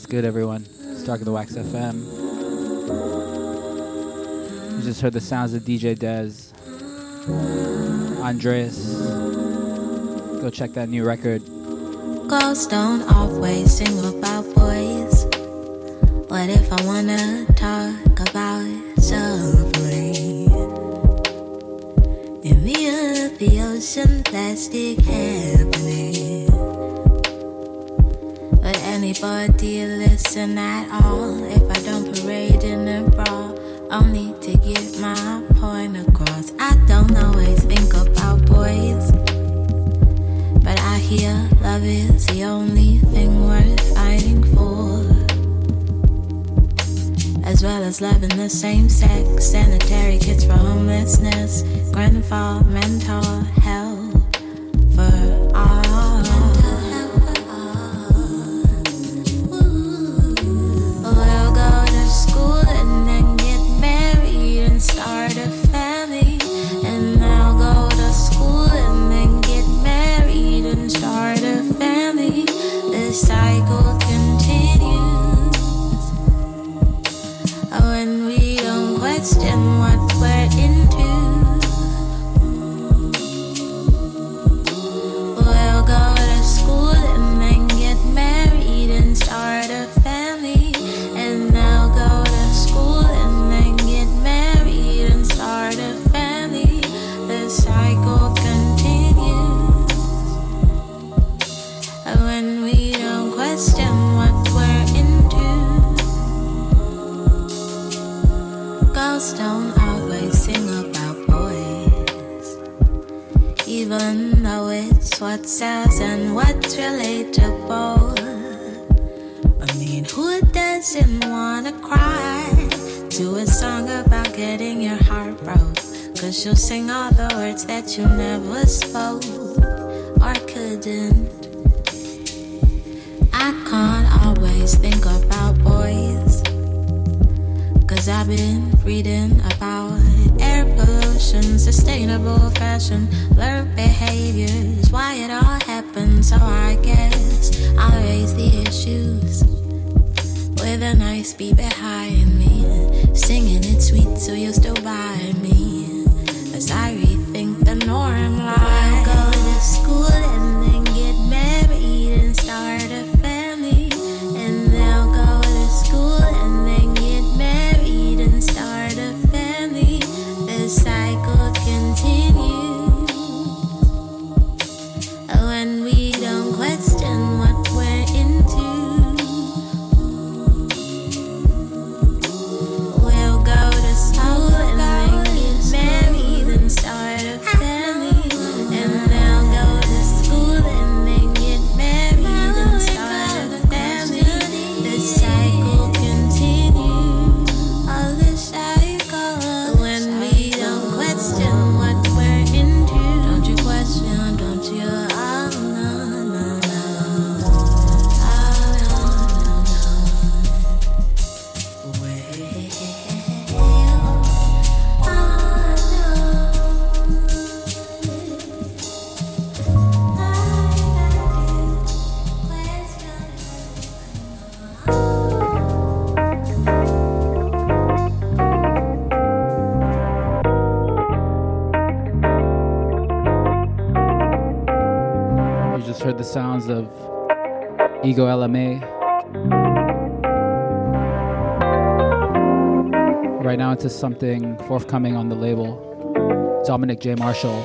Good, everyone? Stark of the Wax FM. You just heard the sounds of DJ Dez, Andreas. Go check that new record. Girls don't always sing about boys. What if I wanna talk about suffering? In the of the ocean, plastic happening. Anybody listen at all if I don't parade in a bra? Only to get my point across. I don't always think about boys, but I hear love is the only thing worth fighting for. As well as loving the same sex, sanitary kits for homelessness, grandfather mental health You never Vigo LMA. Right now, into something forthcoming on the label. Dominic J. Marshall.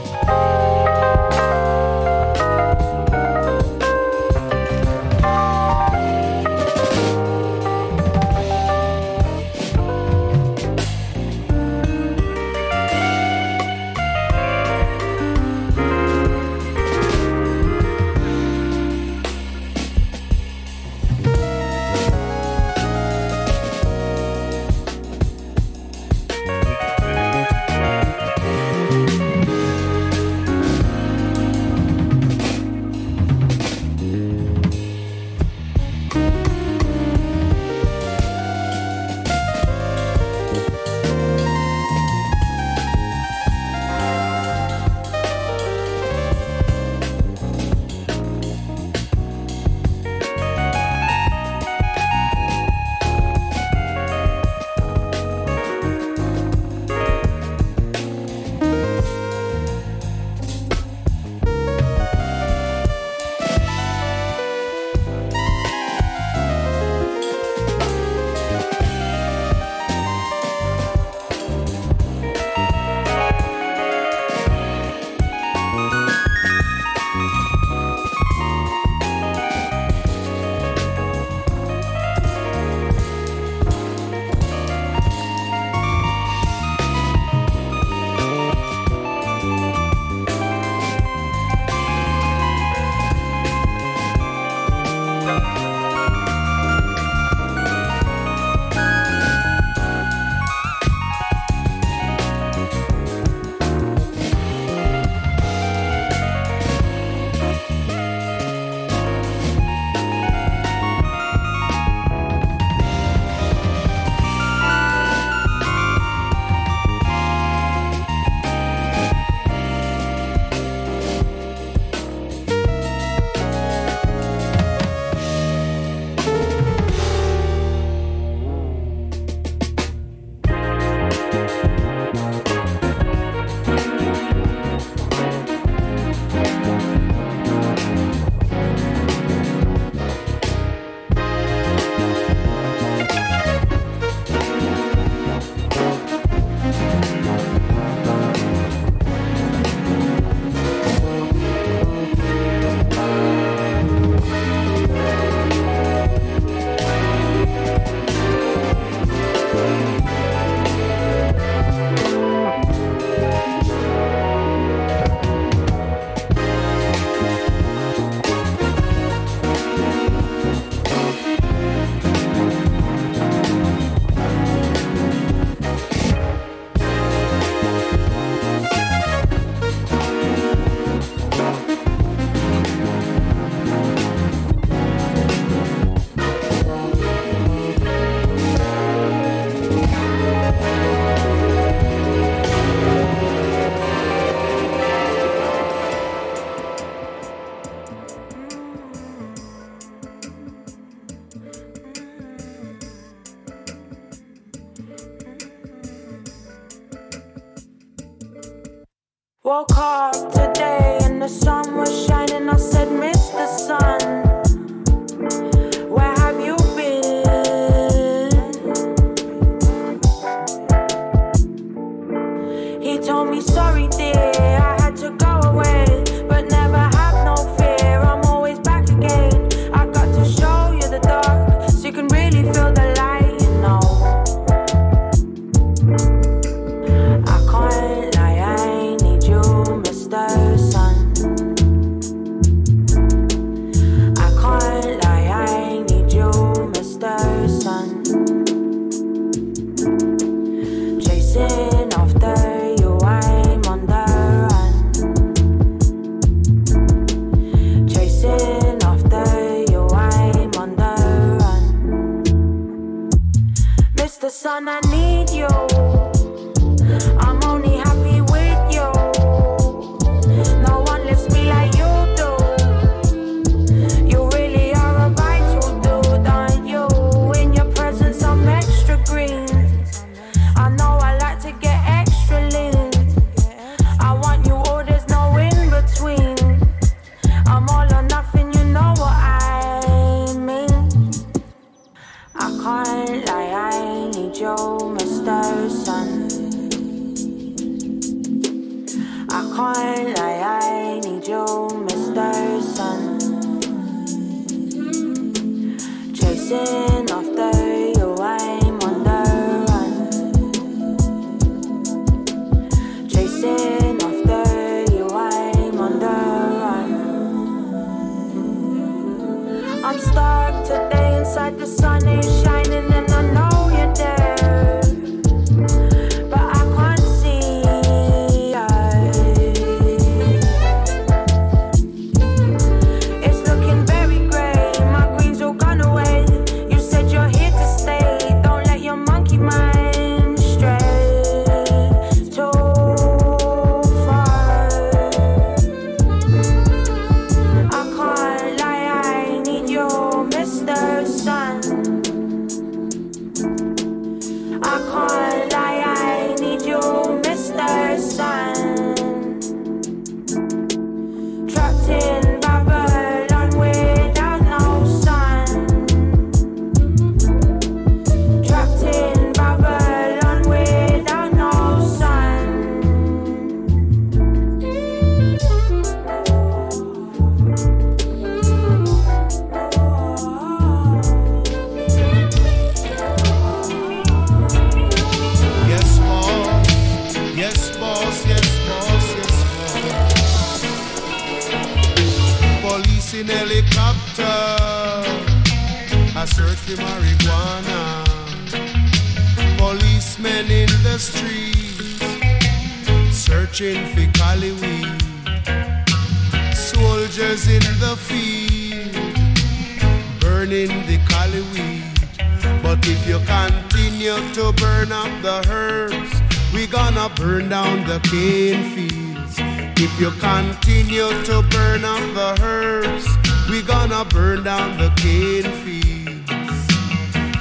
If you continue to burn up the herbs, we gonna burn down the cane fields. If you continue to burn up the herbs, we gonna burn down the cane fields.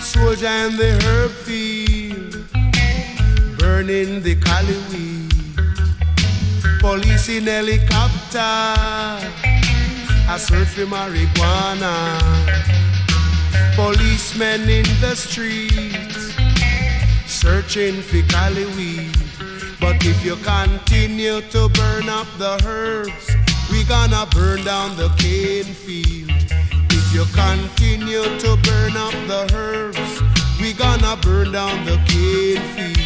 Soldier in the herb field, burning the cali weed. Police in helicopter, a search for marijuana policemen in the streets searching for cali weed. But if you continue to burn up the herbs, we gonna burn down the cane field. If you continue to burn up the herbs, we gonna burn down the cane field.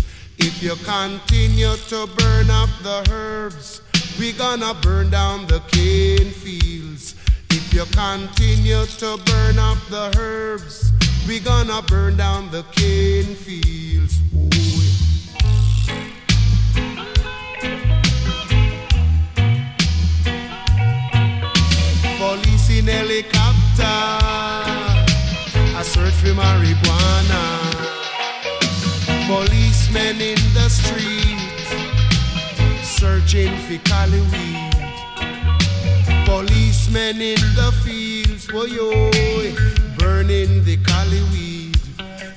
If you continue to burn up the herbs, we gonna burn down the cane fields. If you continue to burn up the herbs, we gonna burn down the cane fields. Police in helicopter, I search for marijuana. Policemen in the street, searching for cali weed. Policemen in the fields, whoa yo, burning the cali weed.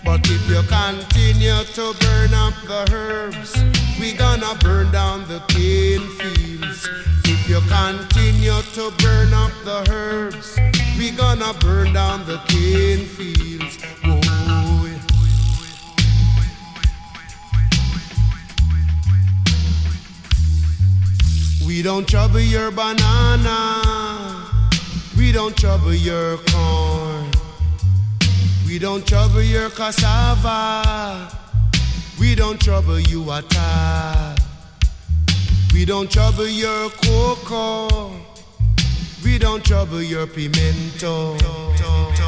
But if you continue to burn up the herbs, we gonna burn down the cane fields. If you continue to burn up the herbs, we gonna burn down the cane fields. Whoa. We don't trouble your banana. We don't trouble your corn. We don't trouble your cassava. We don't trouble you at all. We don't trouble your cocoa. We don't trouble your pimento.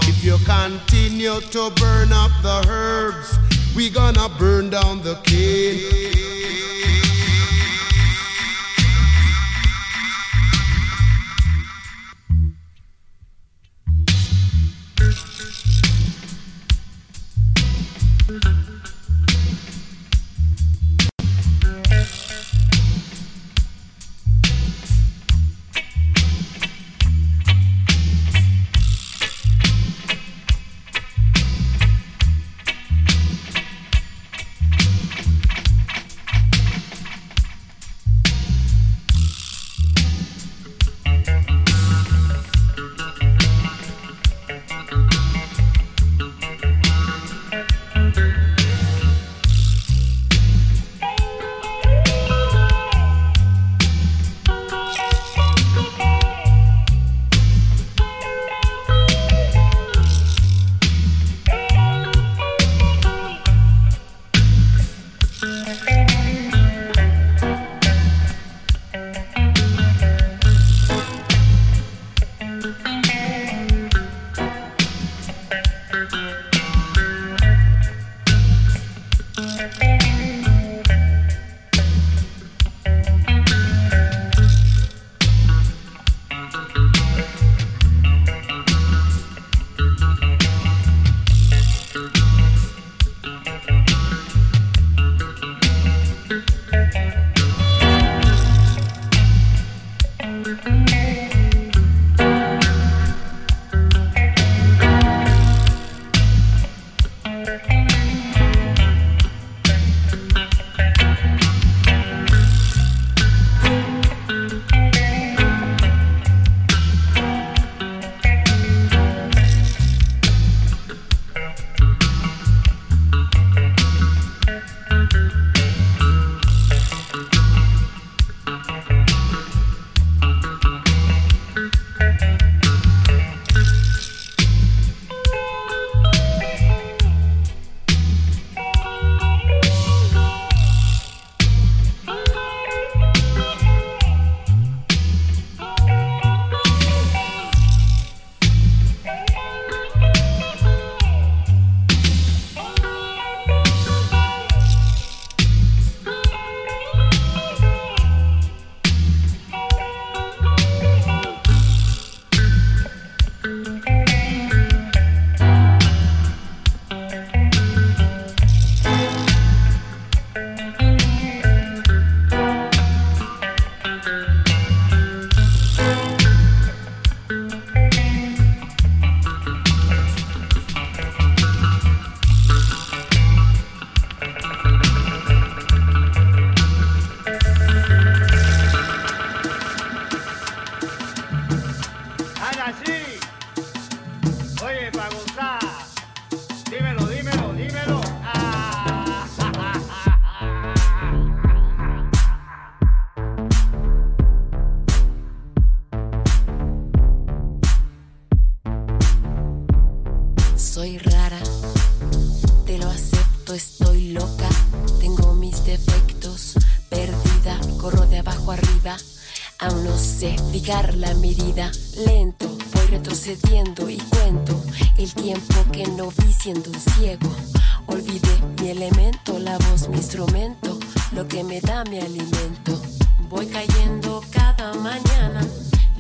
If you continue to burn up the herbs, we gonna burn down the cane.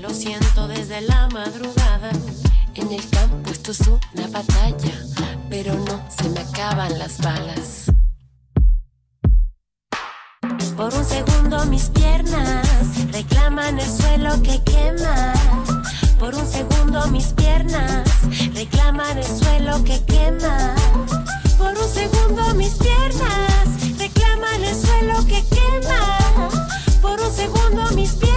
lo siento desde la madrugada. En el campo esto es una batalla, pero no se me acaban las balas. Por un segundo mis piernas reclaman el suelo que quema. Por un segundo mis piernas reclaman el suelo que quema. Por un segundo mis piernas reclaman el suelo que quema. Por un segundo mis piernas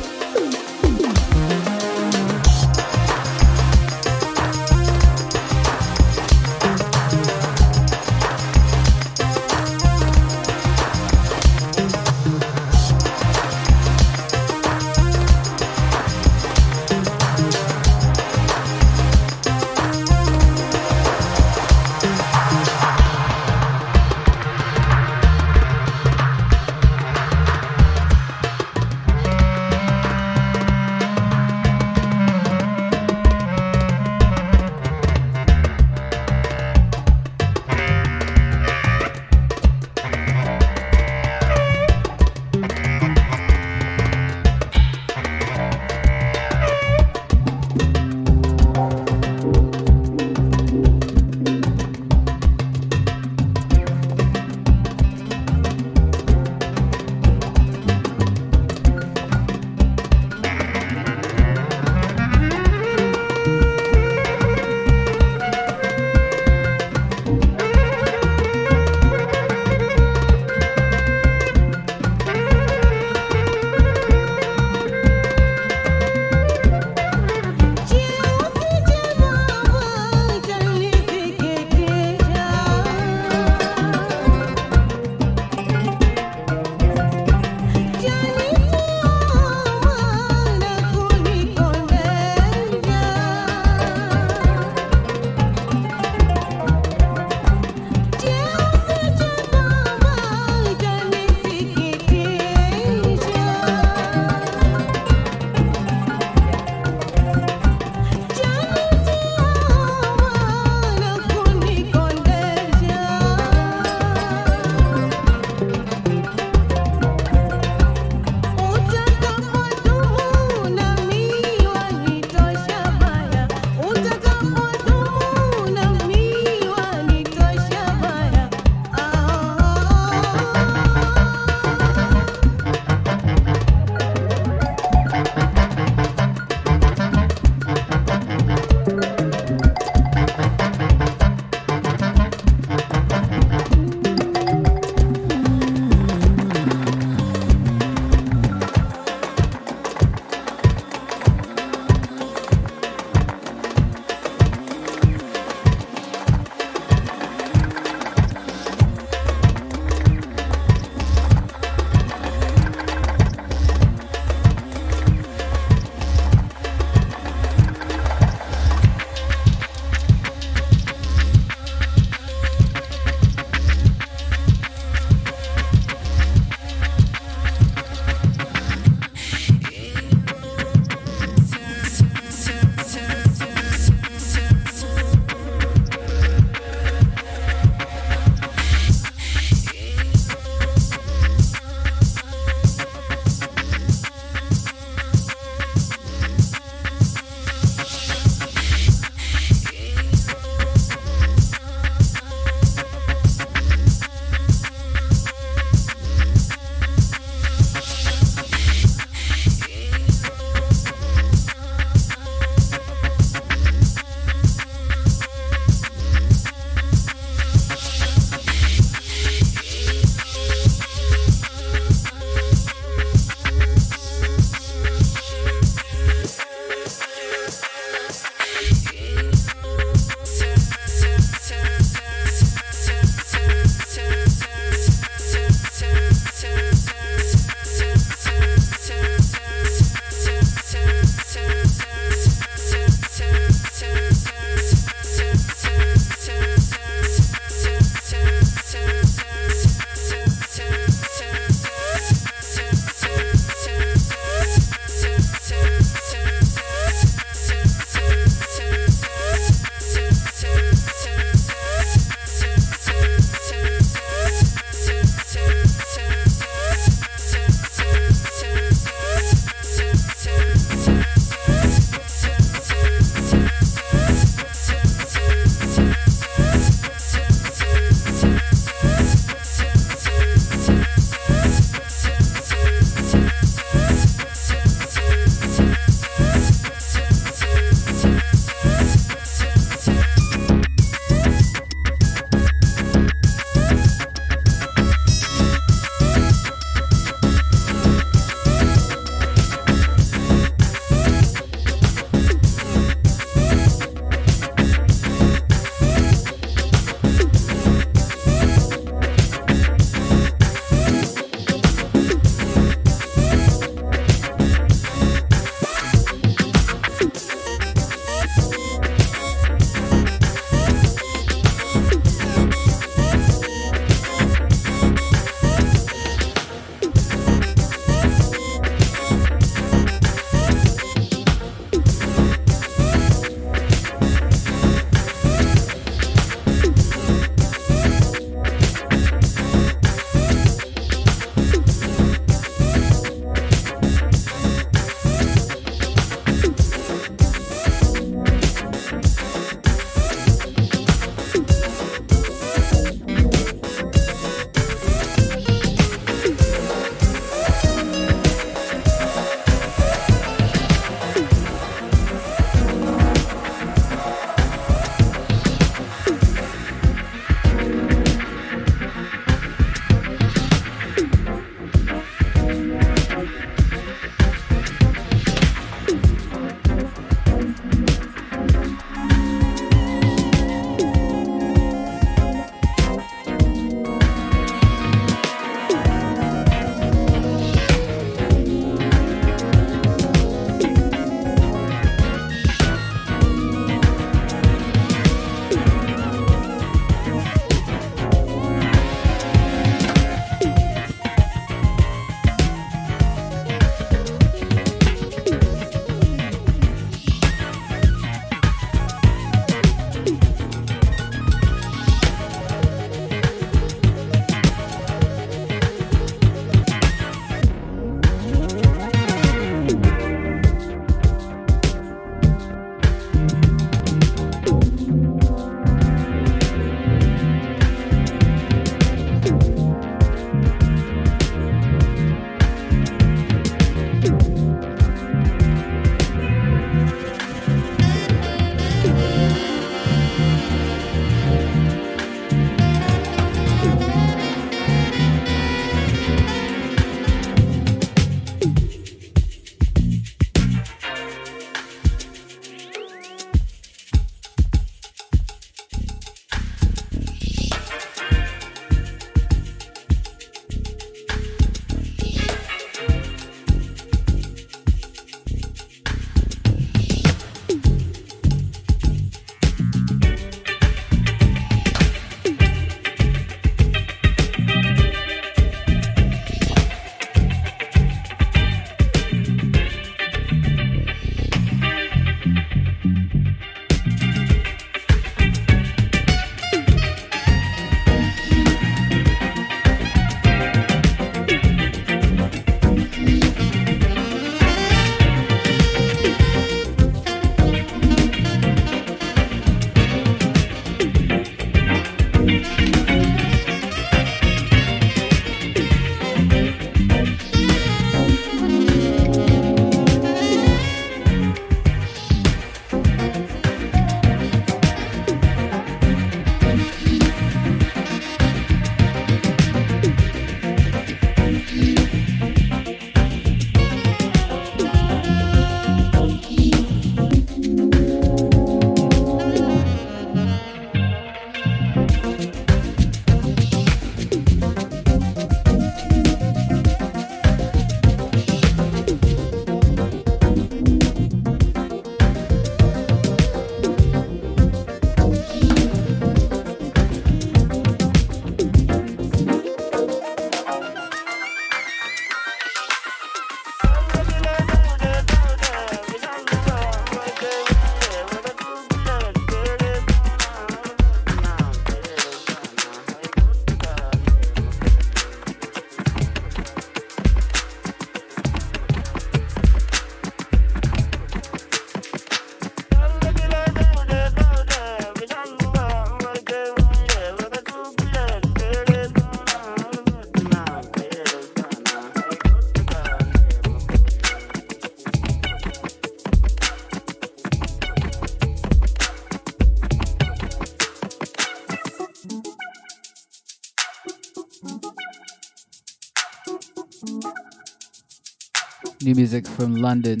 New music from London,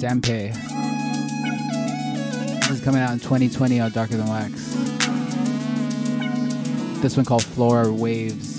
Dampe. This is coming out in 2020 on Darker Than Wax. This one called Flora Waves.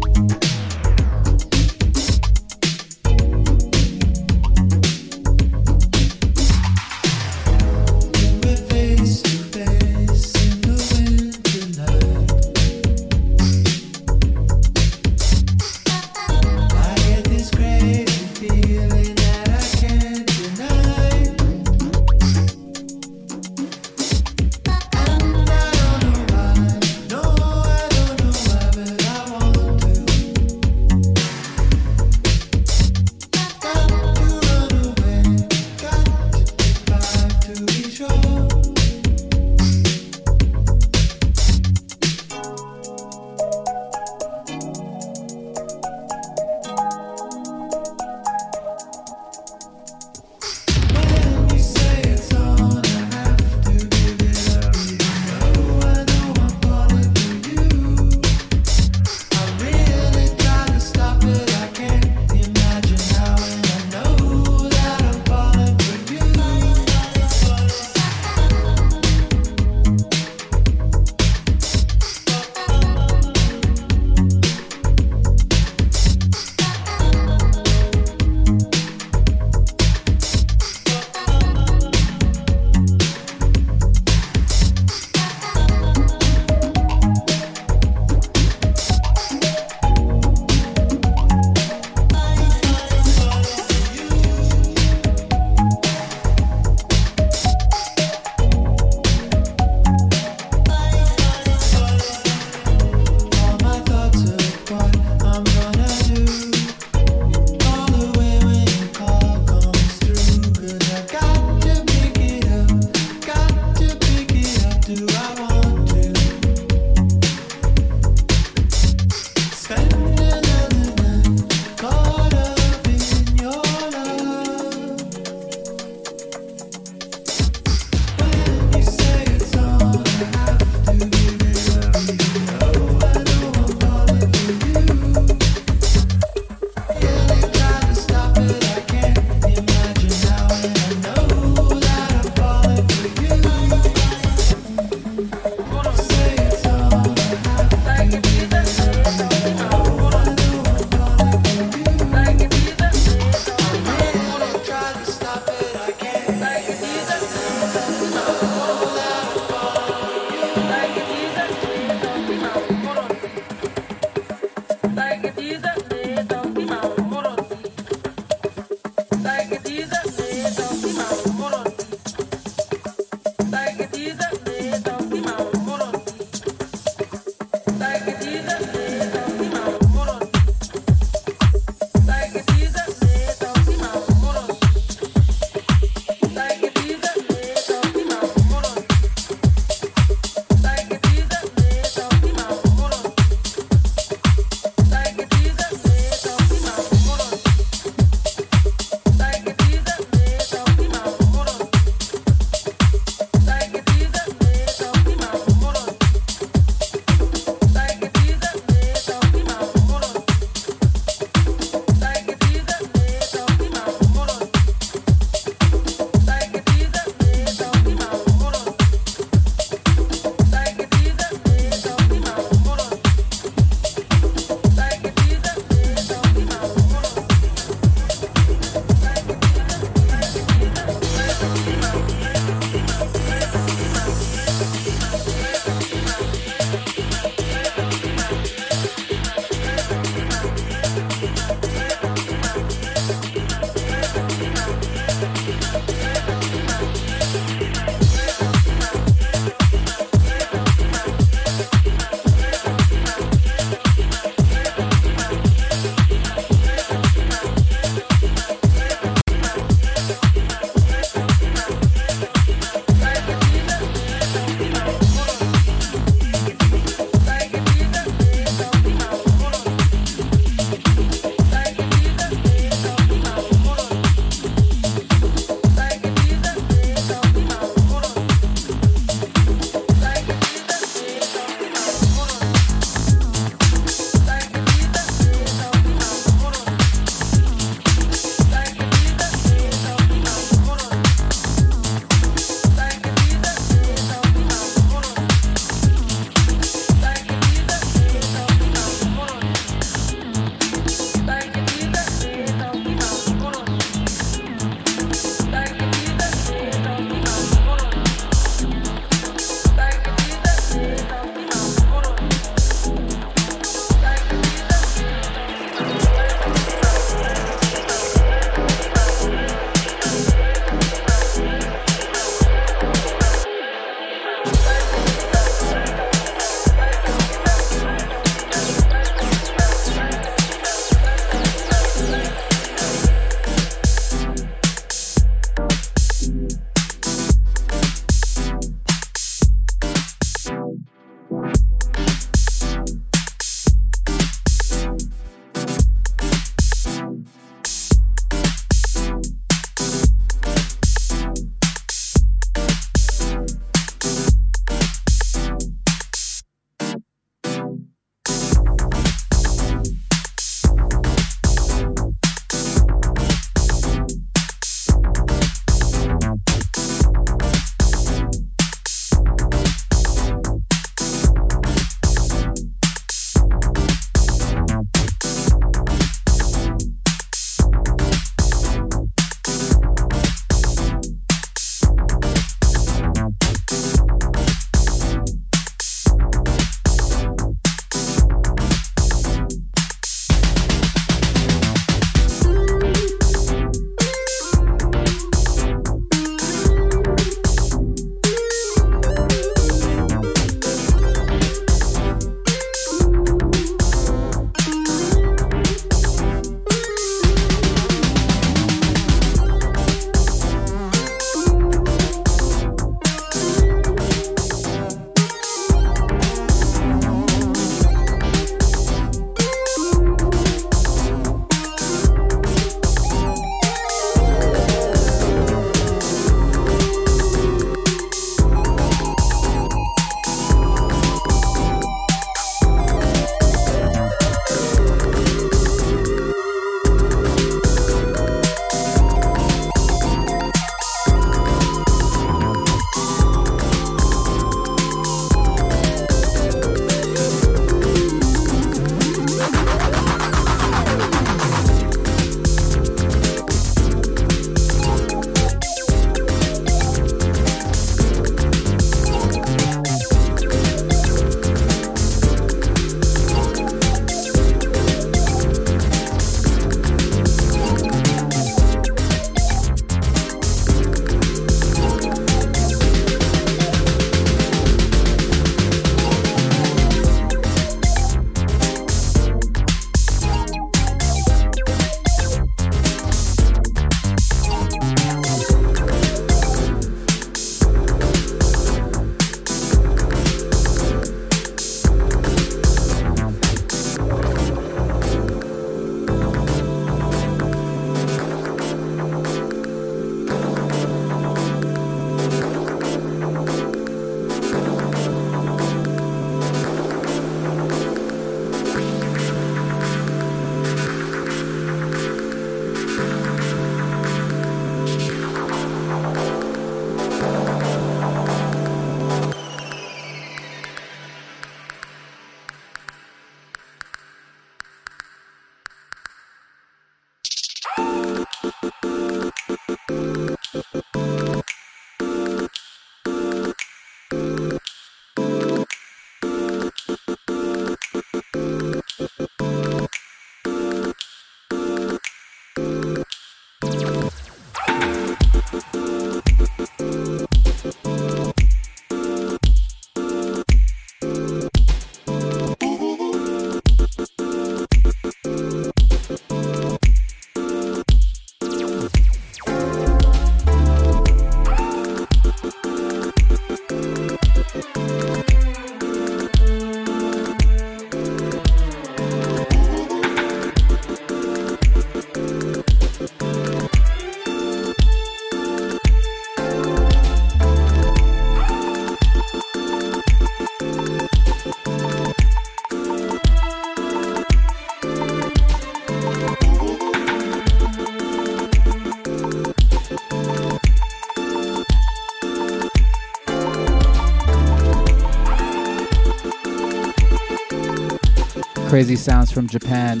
Crazy sounds from Japan.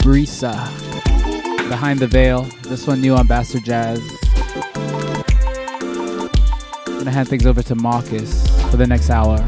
Brisa. Behind the Veil. This one new on Bastard Jazz. I'm gonna hand things over to Marcus for the next hour.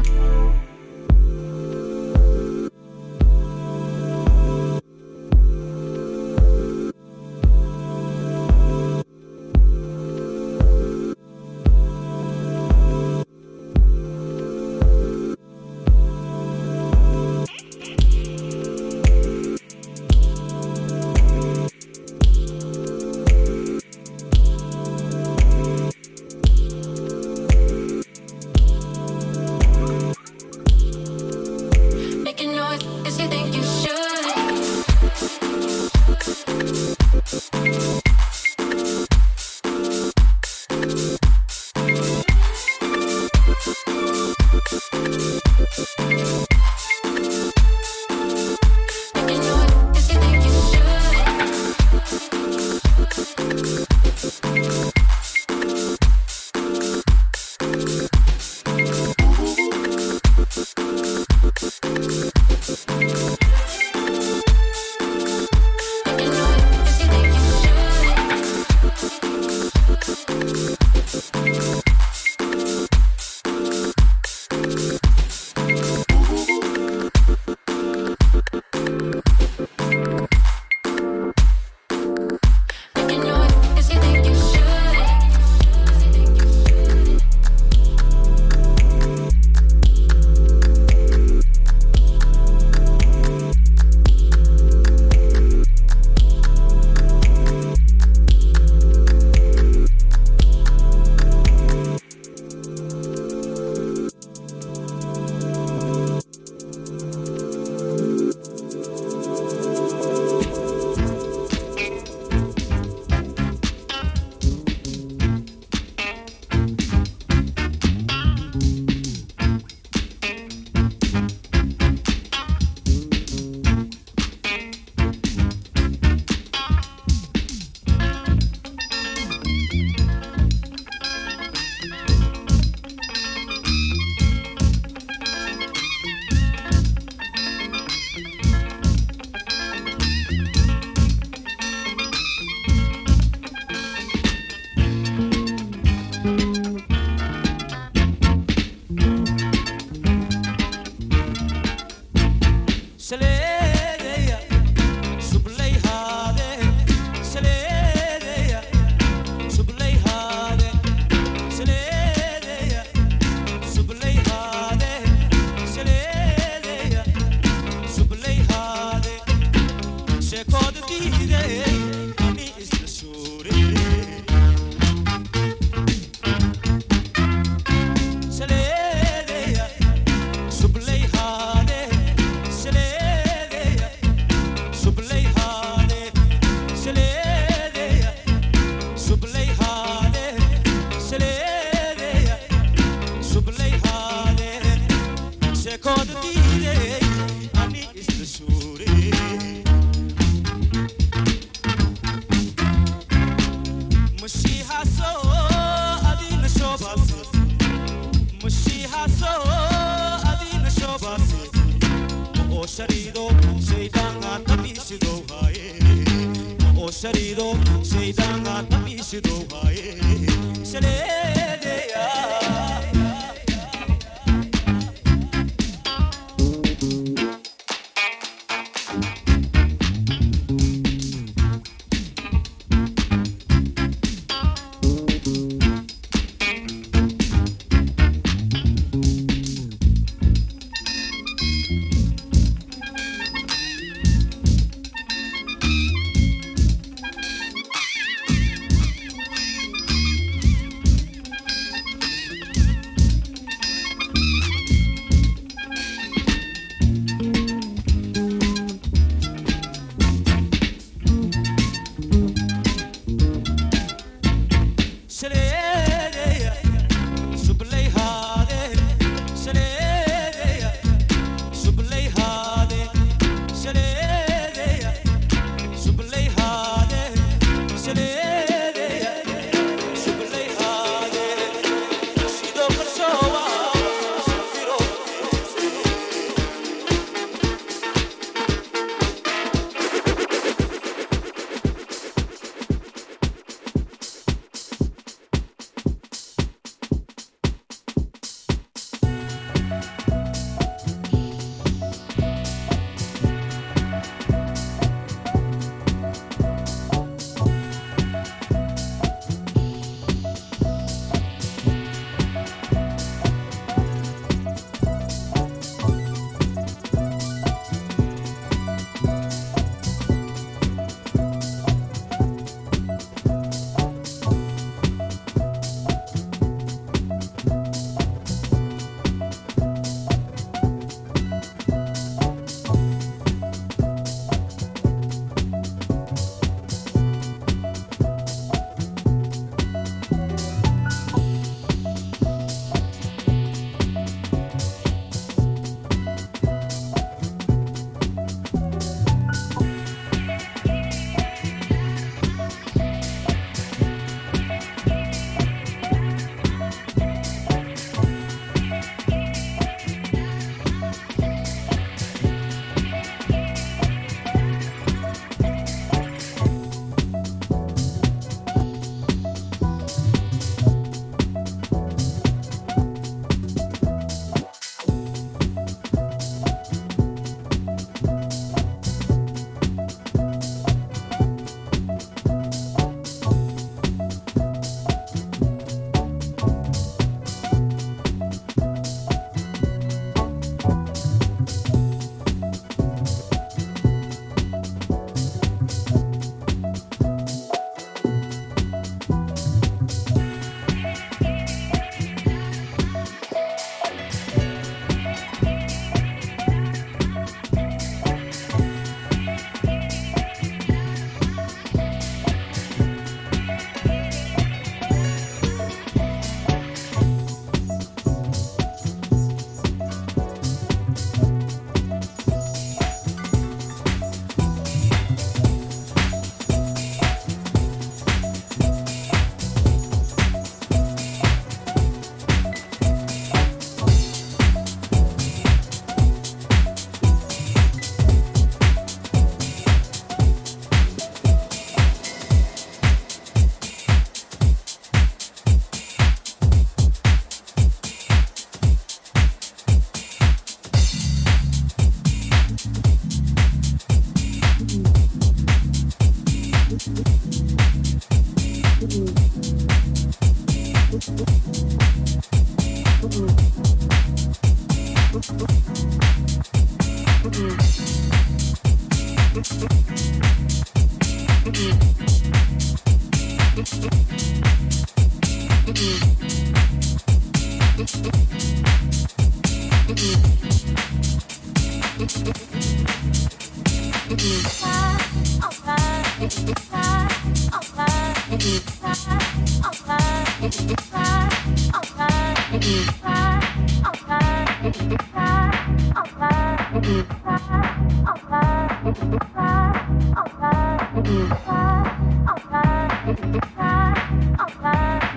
Mm-hmm.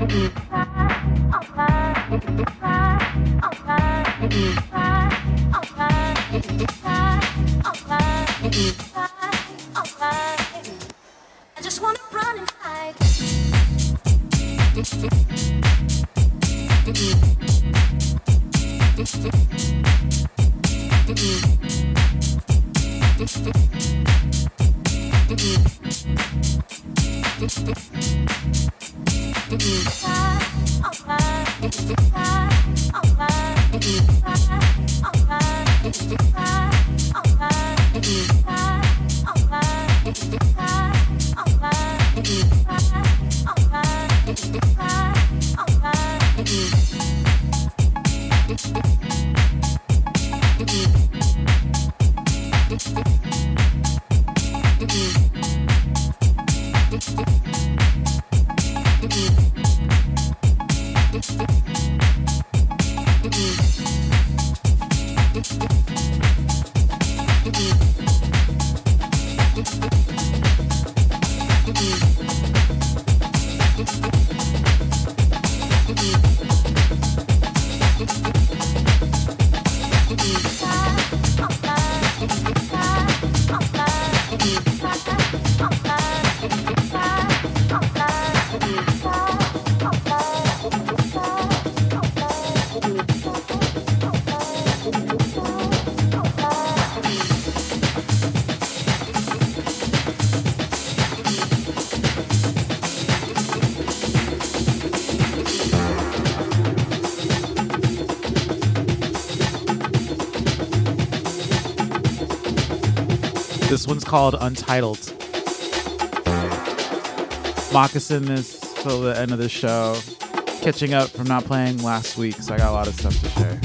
mm-hmm. This one's called Untitled. Moccasin is till the end of the show. Catching up from not playing last week, so I got a lot of stuff to share.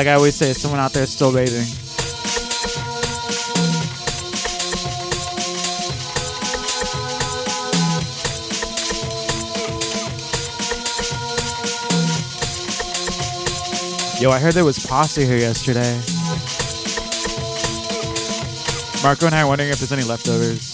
Like I always say, someone out there is still bathing. Yo, I heard there was pasta here yesterday. Marco and I are wondering if there's any leftovers.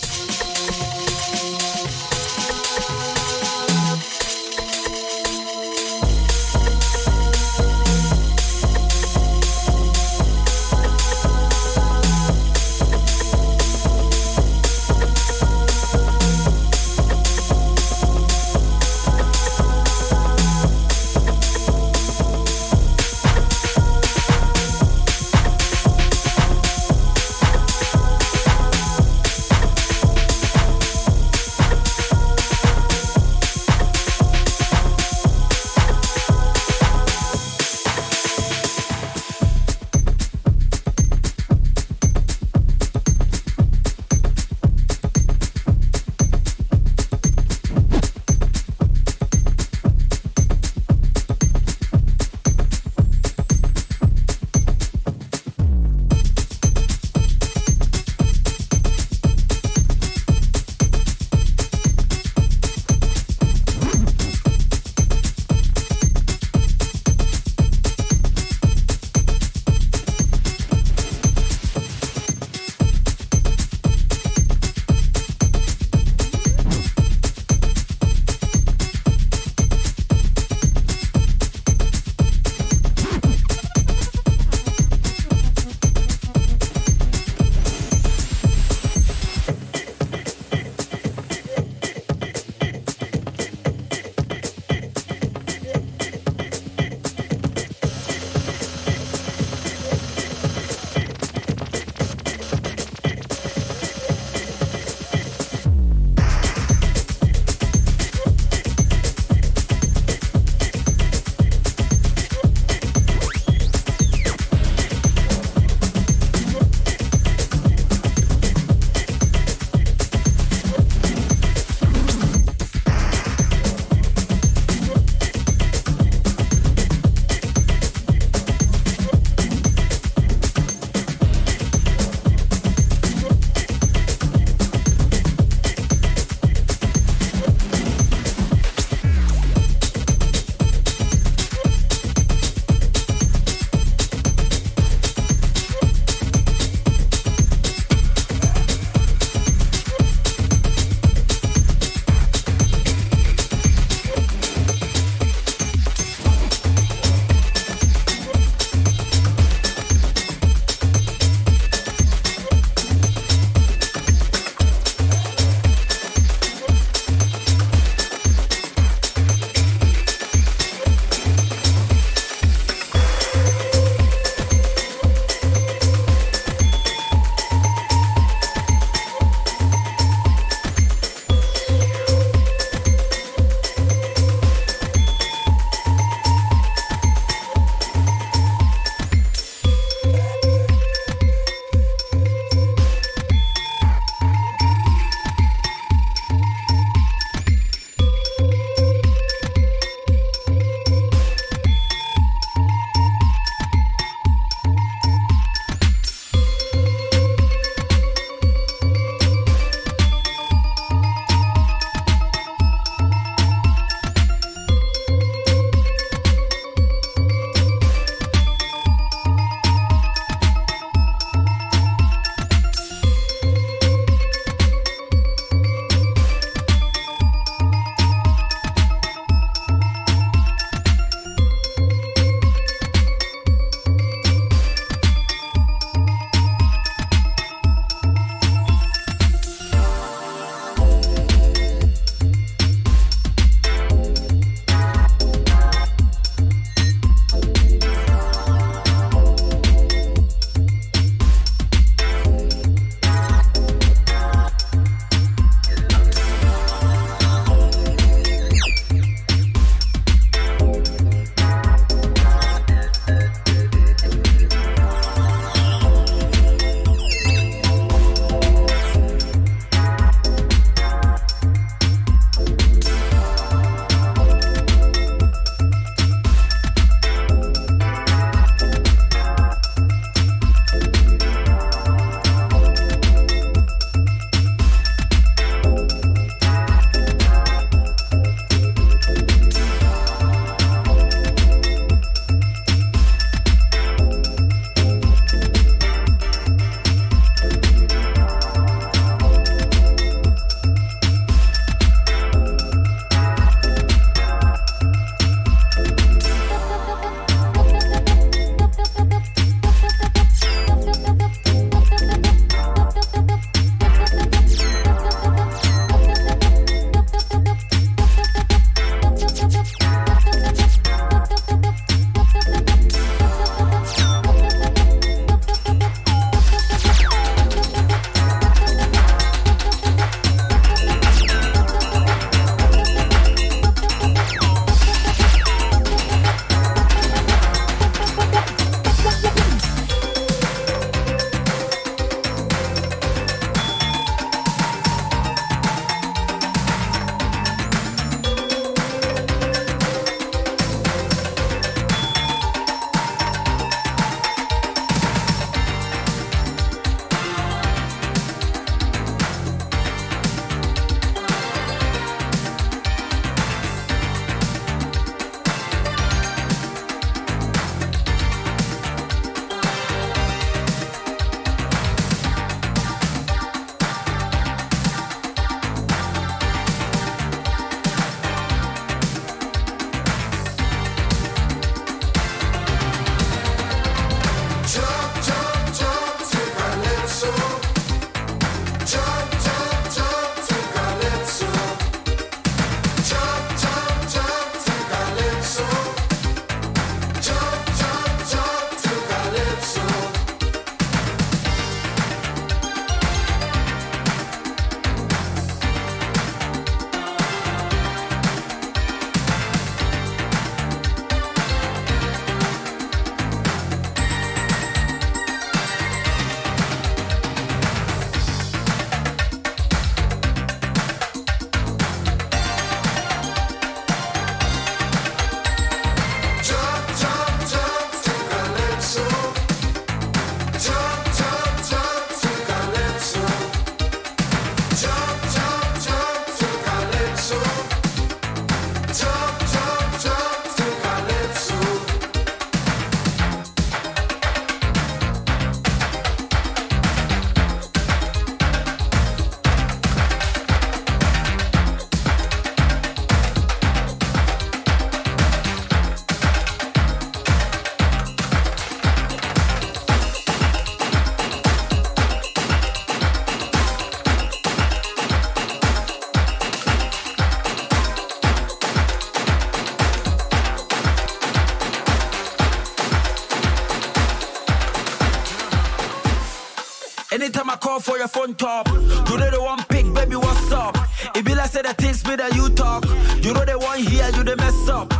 For your phone top, you know the one pick, baby, what's up? It be like say the things me that you talk. You know the one here, you the mess up.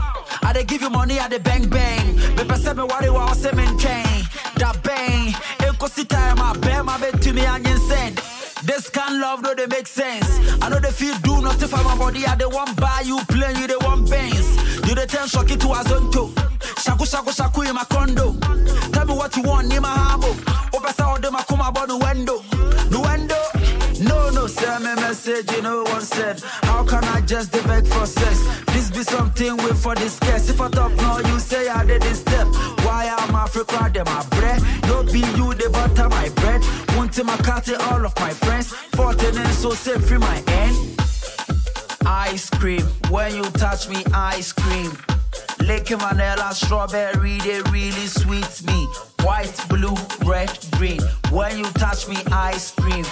I they give you money at the bang bang. Pepe say me what I say maintain. That bang, Eko si time I my bed to me and send. This kind love, no, they make sense. I know they feel do nothing for my body. I they want buy you plane, you they want bangs. You the ten shocky to Azonto. Shaku them my? No be you, the butter my bread. To my cat, all of my friends. Fourteen and so safe free my end. Ice cream, when you touch me, ice cream. Lick vanilla, strawberry, they really sweet me. White, blue, red, green. When you touch me, ice cream.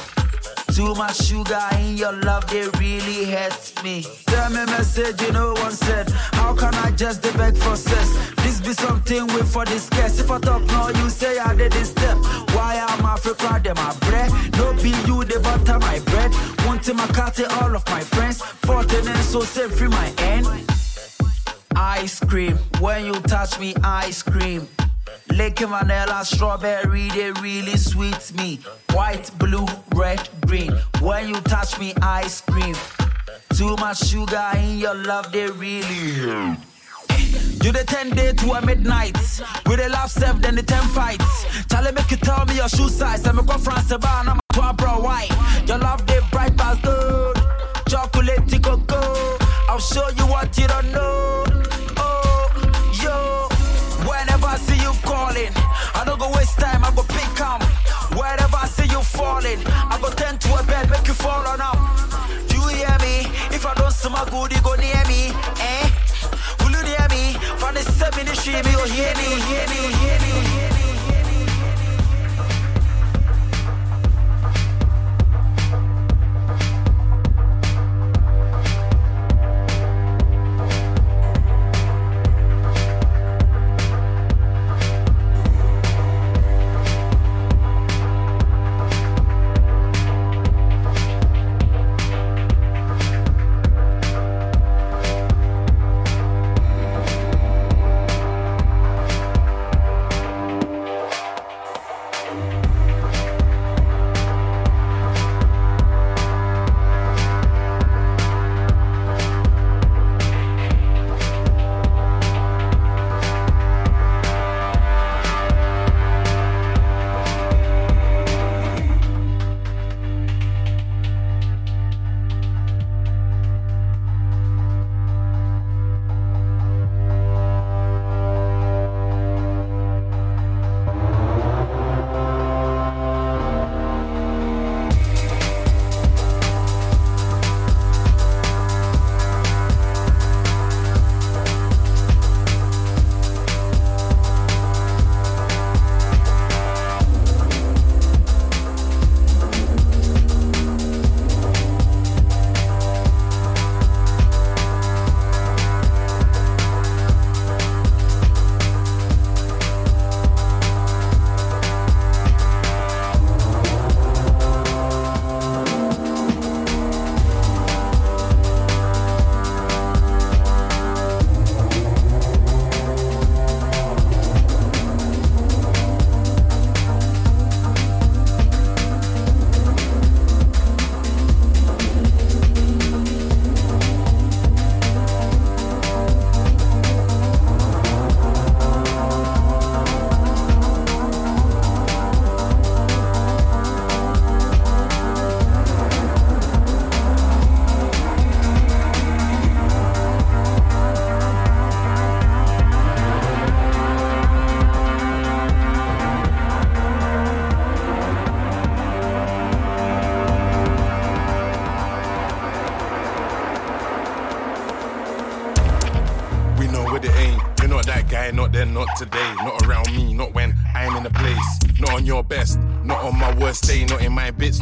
Too much sugar in your love, they really hurt me. Tell me message, you know one said. How can I just beg for sex? This be something wait for this case. If I talk no, you say I did this step. Why am Africa, them my bread? No be you, the butter my bread. To my cat, to all of my friends. Fourteen and so safe free my end. Ice cream, when you touch me, ice cream. Lick vanilla, strawberry, they really sweet me. White, blue, red, green. When you touch me, ice cream. Too much sugar in your love, they really. You the 10 day to a midnight. With a laugh self, then the 10 fights. Charlie, make you tell me your shoe size. I'm a go France, I'm a to bro white. Your love, they bright as gold. Chocolate, cocoa. I'll show you what you don't know. Calling, I don't go waste time, I go pick up. Wherever I see you falling, I go tend to a bed, make you fall on up. Do you hear me? If I don't smell my good, you go near me, eh? Will you hear me? From the seven, you hear me, you hear me, me, hear me, hear me.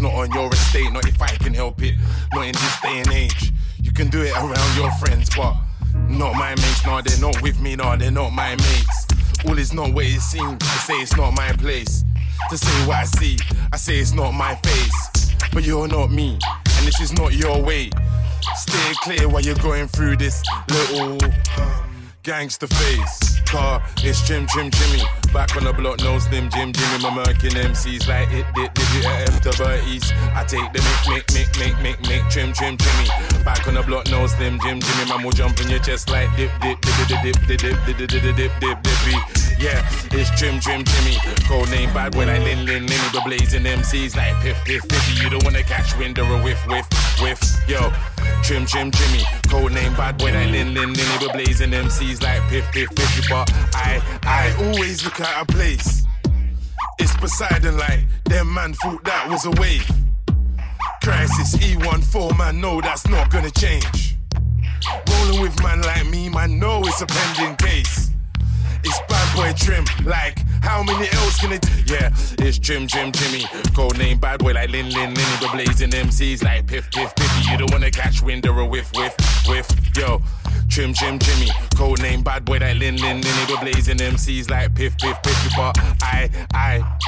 Not on your estate. Not if I can help it, not in this day and age. You can do it around your friends, but not my mates. No, they're not with me, no, they're not my mates. All is not what it seems. They say it's not my place. to say what I see. I say it's not my face, but you're not me, and this is not your way. Stay clear while you're going through this little um, gangster face. Car, it's Jim Jim Jimmy. Back on the block, no slim Jim Jimmy. My murking MCs like it, did, did it F to East. I take the mic, mic, mic, mic, mic, mic, trim, trim, Jimmy. Back on the block, no slim Jim Jimmy. Man will jump in your chest like dip, dip, dip, dip, dip, dip, dip, dip, dip, dip, dip, dip, dip, yeah, it's Trim Trim Jimmy. Code name bad when I Lin Lin Linny. But blazing MCs like Piff Piff Piffy. You don't wanna catch wind or a whiff whiff whiff. Yo, Trim Trim Jimmy. Code name bad when I Lin Lin Linny. But blazing MCs like Piff Piff Piffy. But I, I always look at a place. It's Poseidon like them man thought that was a wave. Crisis E14 man, no, that's not gonna change. Rolling with man like me, man, know it's a pending case. It's bad boy trim. Like, how many else can it? Yeah, it's Trim Jim Jimmy. Code name bad boy like Lin Lin Linny. But blazing MCs like Piff Piff Piffy. You don't wanna catch wind or a whiff whiff whiff. Yo, Trim Jim Jimmy. Code name bad boy like Lin Lin Linny. But blazing MCs like Piff Piff Piffy. But I, I.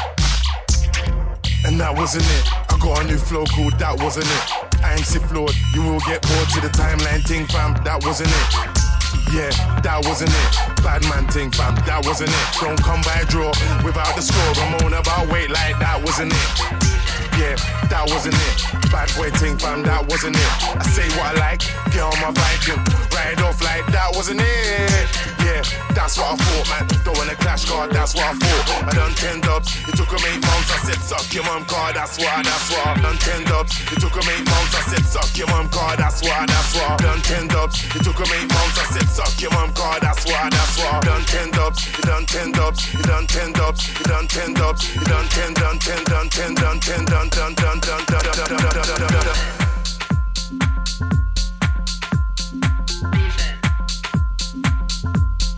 And that wasn't it. I got a new flow called That Wasn't It. I ain't flawed. You will get bored to the timeline thing, fam. That wasn't it. Yeah, that wasn't it. Bad man thing, fam, that wasn't it. Don't come by draw without the score. I'm on about weight like that wasn't it. Yeah, that wasn't it. Bad boy thing, fam, that wasn't it. I say what I like, get on my Viking, ride off like that wasn't it. Yeah, that's what I thought, man. Don't wanna clash card, that's what I thought. I done ten dubs, it took a eight months. I said suck your mum card, that's what, that's what. I done ten dubs, it took a eight months. I said suck your mum card, that's what, that's what. I done ten dubs, it took a eight months. I said suck your mom car, that's why, that's why. Done ten dubs, you done ten dubs, you done ten dubs, you done ten dubs, you done ten, done ten, done ten, done ten, done,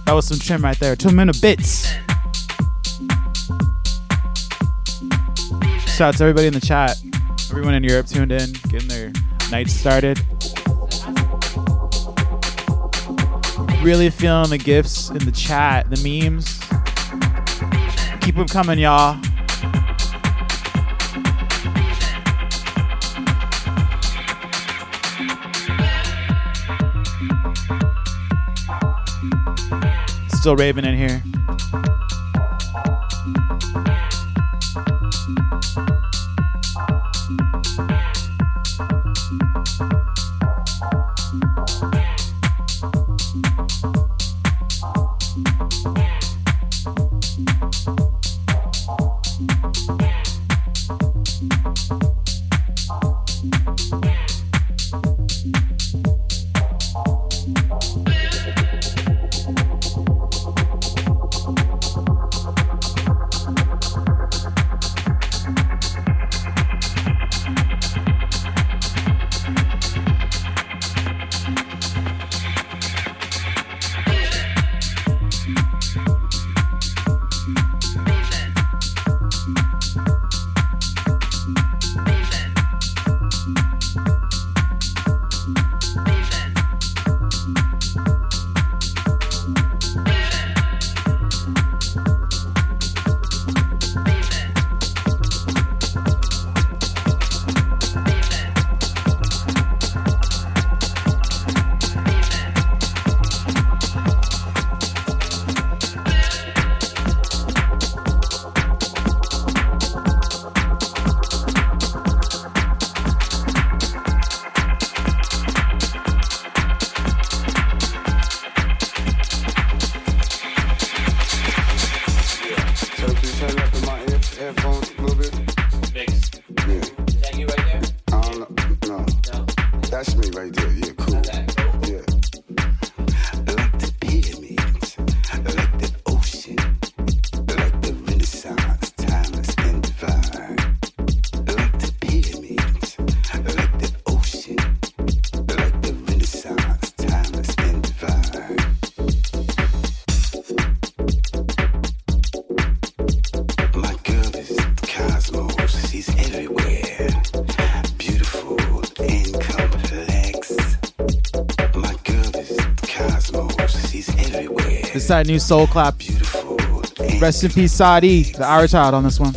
that was some trim right there. Two minute bits. Shout out to everybody in the chat. Everyone in Europe tuned in, getting their night started. Really feeling the gifts in the chat, the memes. Keep them coming, y'all. Still raving in here. Side New Soul Clap. Rest in peace, Sadi, the Irish child on this one.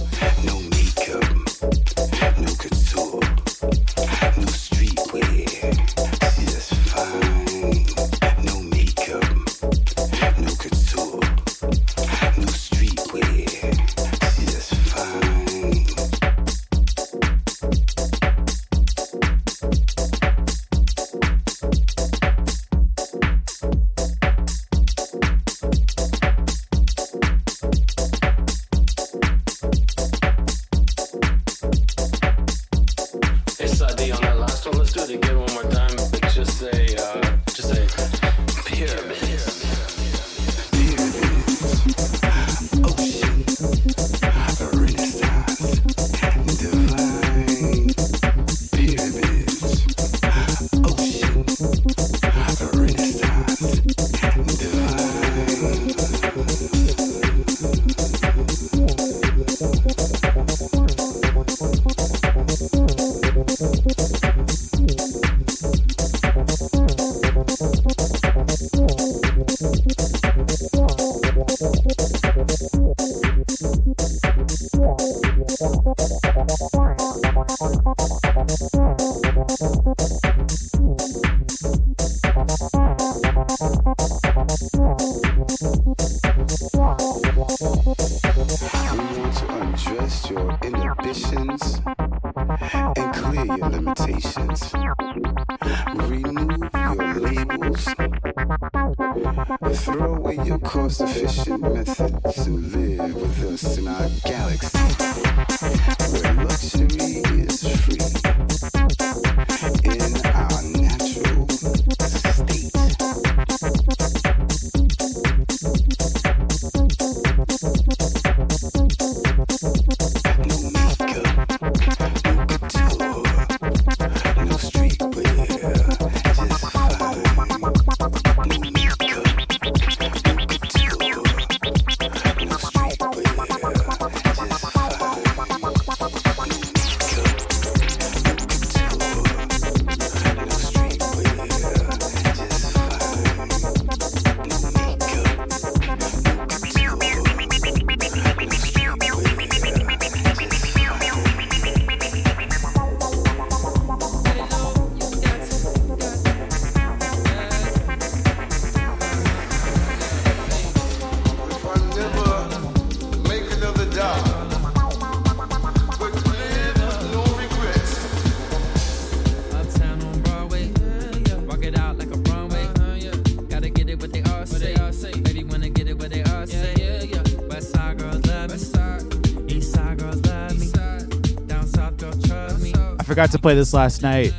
Forgot to play this last night.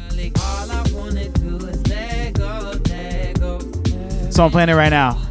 So I'm playing it right now.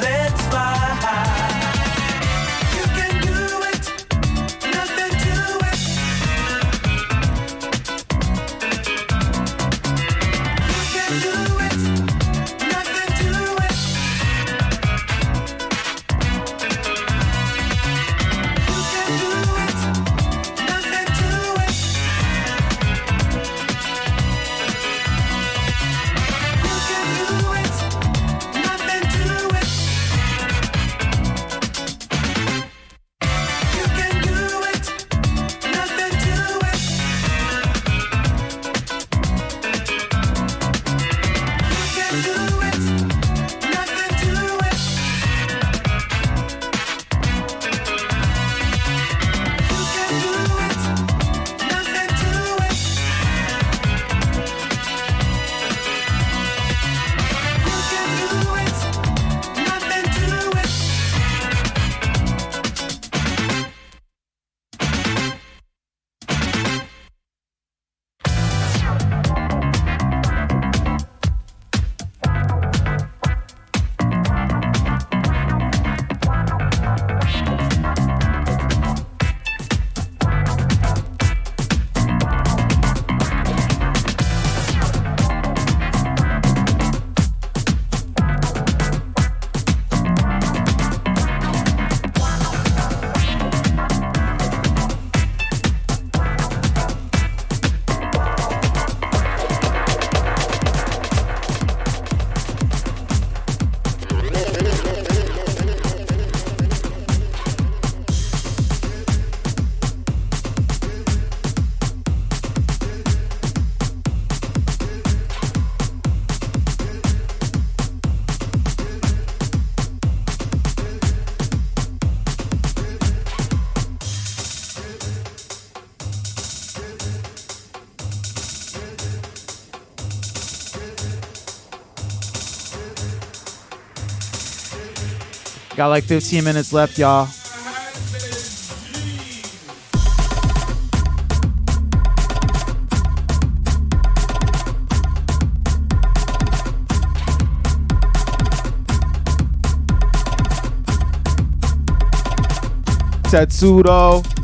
Let's fly high. Got like 15 minutes left, y'all. Tetsudo.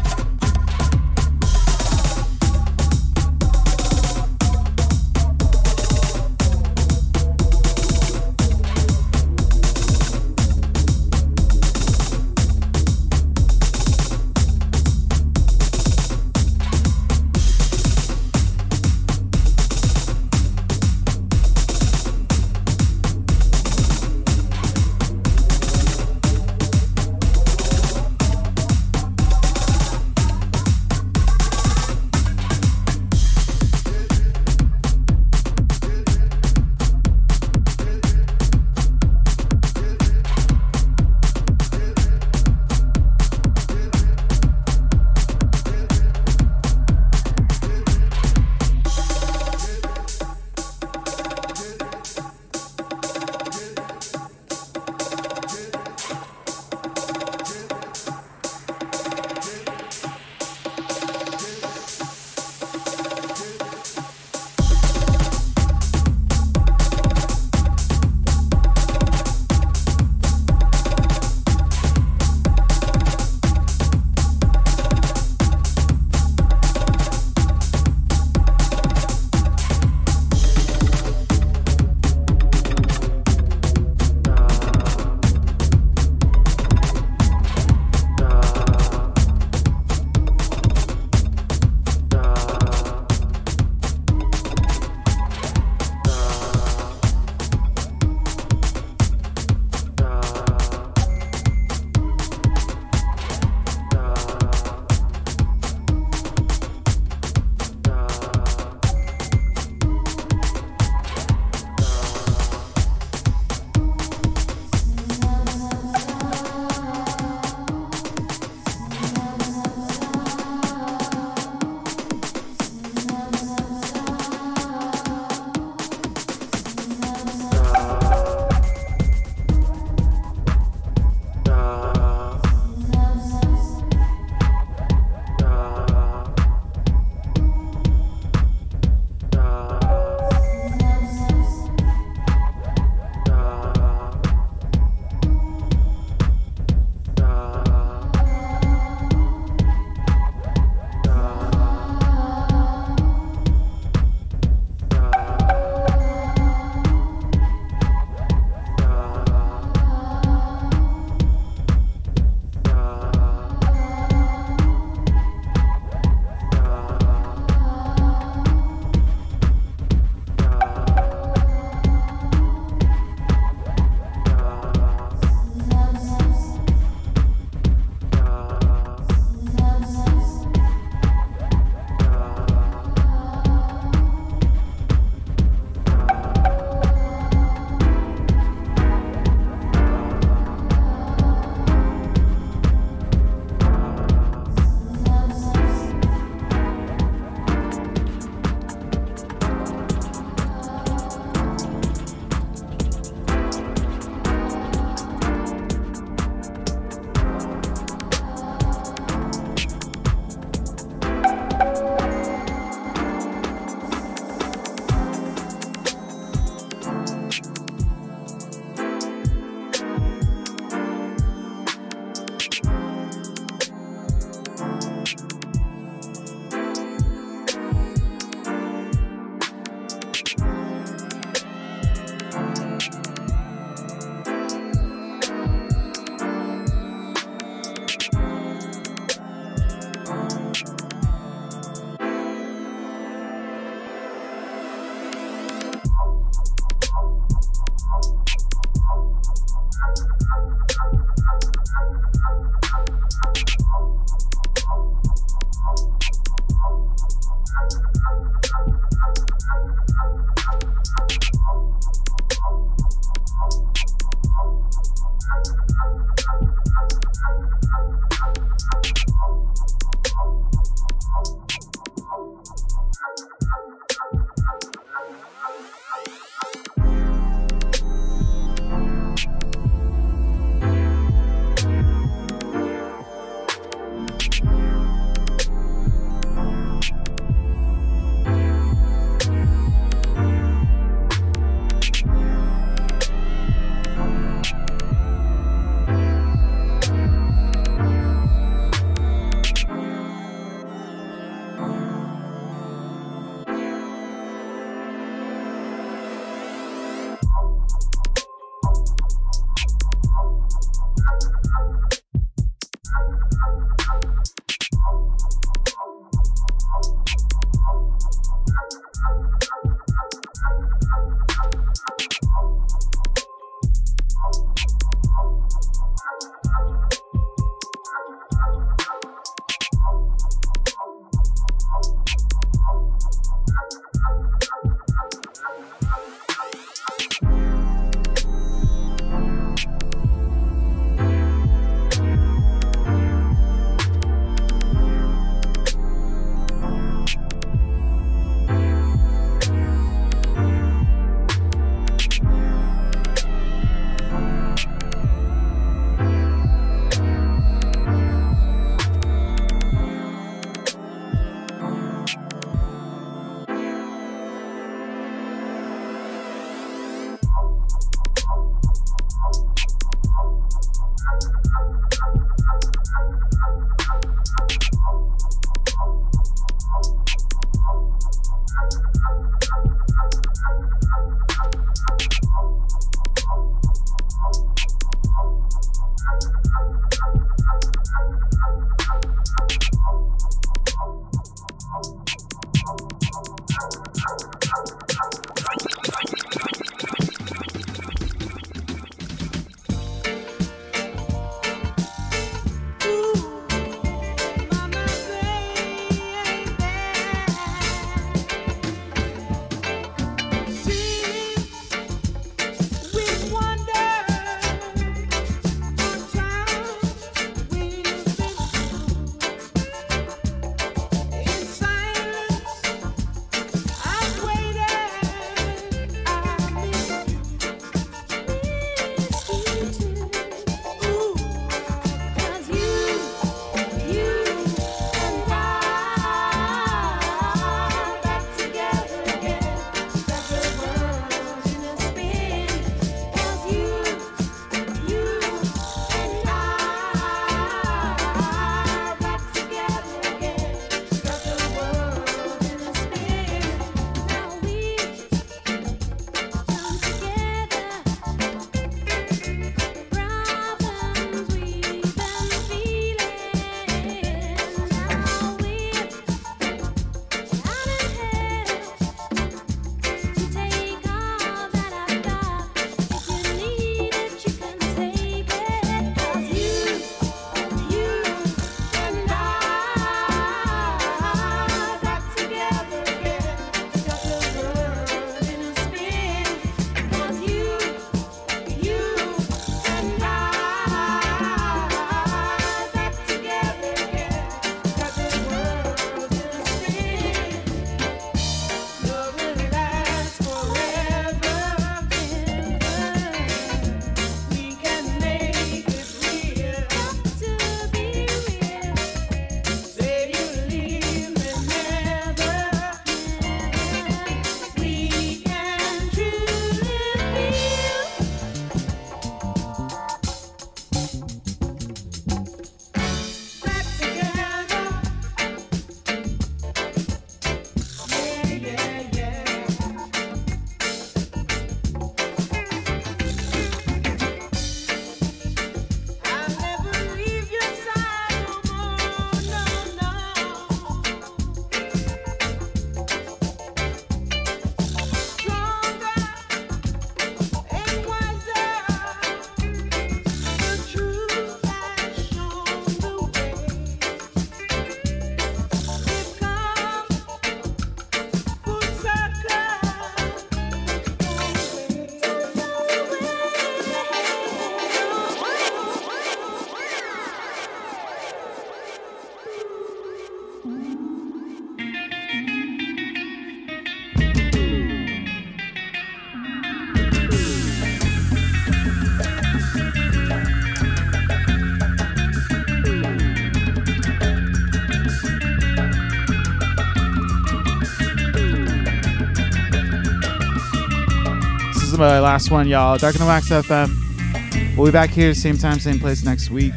Last one, y'all. Dark and the Wax FM. We'll be back here, same time, same place next week.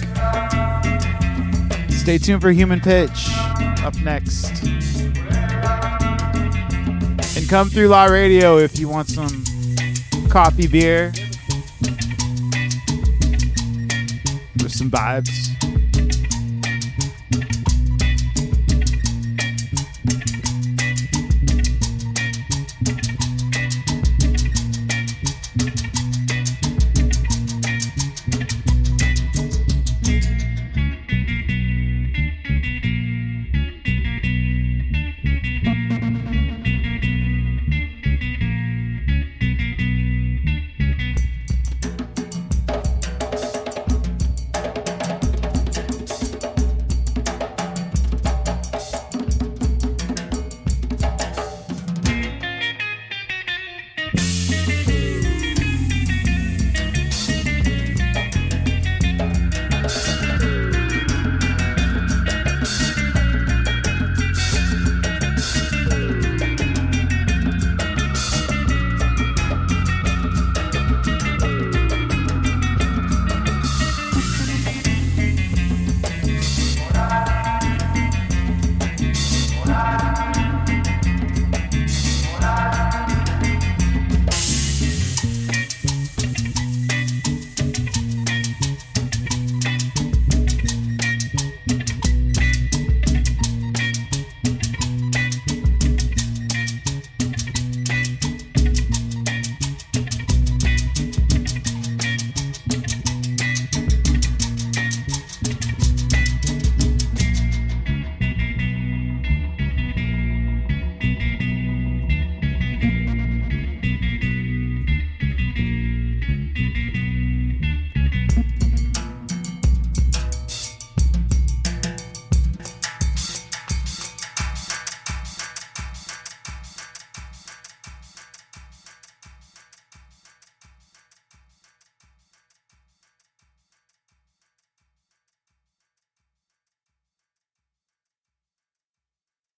Stay tuned for Human Pitch up next. And come through La Radio if you want some coffee beer